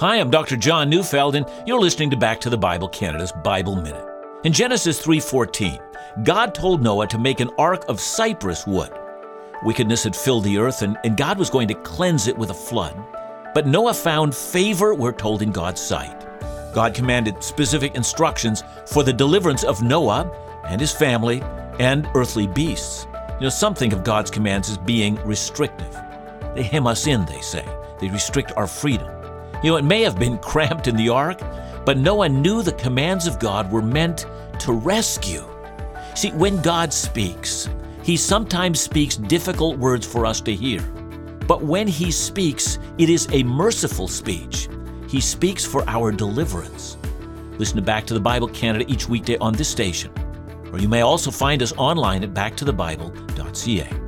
Hi, I'm Dr. John Neufeld, and you're listening to Back to the Bible Canada's Bible Minute. In Genesis 3:14, God told Noah to make an ark of cypress wood. Wickedness had filled the earth, and, and God was going to cleanse it with a flood. But Noah found favor, we're told, in God's sight. God commanded specific instructions for the deliverance of Noah and his family and earthly beasts. You know, some think of God's commands as being restrictive. They hem us in, they say. They restrict our freedom. You know, it may have been cramped in the ark, but Noah knew the commands of God were meant to rescue. See, when God speaks, he sometimes speaks difficult words for us to hear. But when he speaks, it is a merciful speech. He speaks for our deliverance. Listen to Back to the Bible Canada each weekday on this station, or you may also find us online at backtothebible.ca.